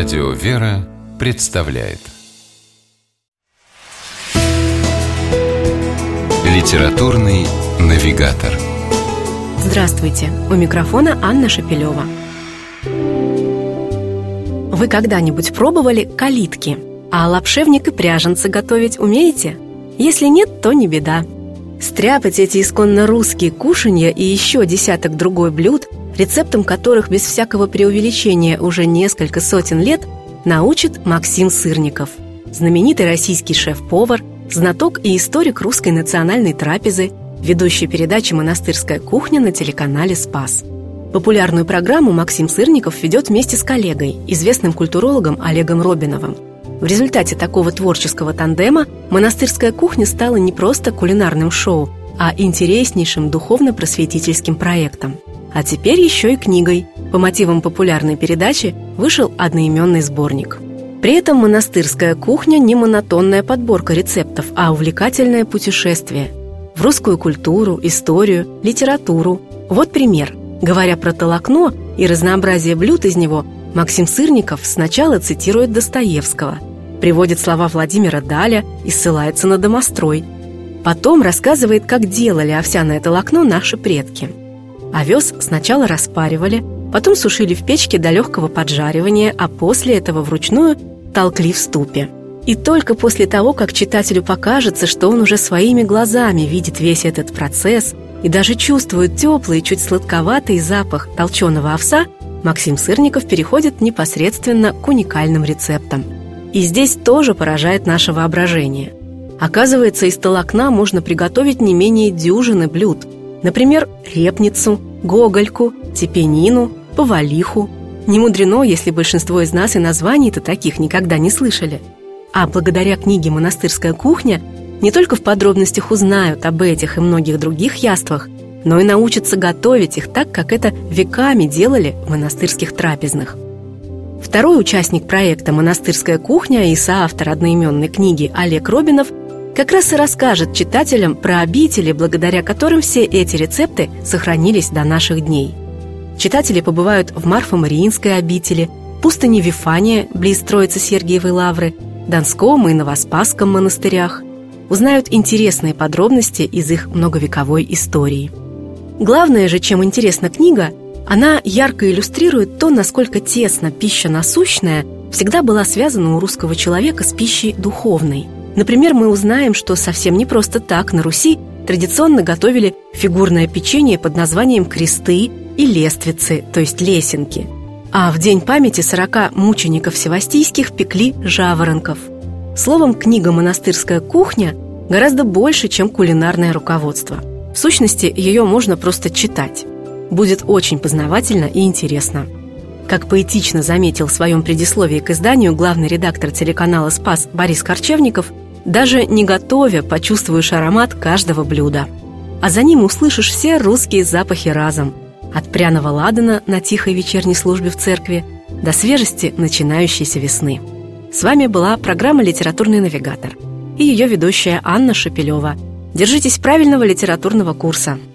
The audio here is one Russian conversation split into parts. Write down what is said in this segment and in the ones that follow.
Радио «Вера» представляет Литературный навигатор Здравствуйте! У микрофона Анна Шапилева. Вы когда-нибудь пробовали калитки? А лапшевник и пряженцы готовить умеете? Если нет, то не беда. Стряпать эти исконно русские кушанья и еще десяток другой блюд, рецептом которых без всякого преувеличения уже несколько сотен лет, научит Максим Сырников, знаменитый российский шеф-повар, знаток и историк русской национальной трапезы, ведущий передачи «Монастырская кухня» на телеканале «Спас». Популярную программу Максим Сырников ведет вместе с коллегой, известным культурологом Олегом Робиновым – в результате такого творческого тандема монастырская кухня стала не просто кулинарным шоу, а интереснейшим духовно-просветительским проектом. А теперь еще и книгой. По мотивам популярной передачи вышел одноименный сборник. При этом монастырская кухня не монотонная подборка рецептов, а увлекательное путешествие в русскую культуру, историю, литературу. Вот пример. Говоря про толокно и разнообразие блюд из него, Максим Сырников сначала цитирует Достоевского – приводит слова Владимира Даля и ссылается на домострой. Потом рассказывает, как делали овсяное толокно наши предки. Овес сначала распаривали, потом сушили в печке до легкого поджаривания, а после этого вручную толкли в ступе. И только после того, как читателю покажется, что он уже своими глазами видит весь этот процесс и даже чувствует теплый, чуть сладковатый запах толченого овса, Максим Сырников переходит непосредственно к уникальным рецептам – и здесь тоже поражает наше воображение. Оказывается, из толокна можно приготовить не менее дюжины блюд. Например, репницу, гогольку, тепенину, повалиху. Не мудрено, если большинство из нас и названий-то таких никогда не слышали. А благодаря книге «Монастырская кухня» не только в подробностях узнают об этих и многих других яствах, но и научатся готовить их так, как это веками делали в монастырских трапезных – Второй участник проекта «Монастырская кухня» и соавтор одноименной книги Олег Робинов как раз и расскажет читателям про обители, благодаря которым все эти рецепты сохранились до наших дней. Читатели побывают в Марфо-Мариинской обители, пустыне Вифания, близ Троицы Сергиевой Лавры, Донском и Новоспасском монастырях, узнают интересные подробности из их многовековой истории. Главное же, чем интересна книга, она ярко иллюстрирует то, насколько тесно пища насущная всегда была связана у русского человека с пищей духовной. Например, мы узнаем, что совсем не просто так на Руси традиционно готовили фигурное печенье под названием кресты и лествицы, то есть лесенки. А в день памяти 40 мучеников севастийских пекли жаворонков. Словом, книга «Монастырская кухня» гораздо больше, чем кулинарное руководство. В сущности, ее можно просто читать будет очень познавательно и интересно. Как поэтично заметил в своем предисловии к изданию главный редактор телеканала «Спас» Борис Корчевников, даже не готовя, почувствуешь аромат каждого блюда. А за ним услышишь все русские запахи разом. От пряного ладана на тихой вечерней службе в церкви до свежести начинающейся весны. С вами была программа «Литературный навигатор» и ее ведущая Анна Шапилева. Держитесь правильного литературного курса –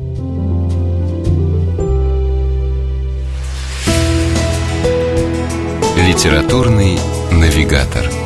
Литературный навигатор.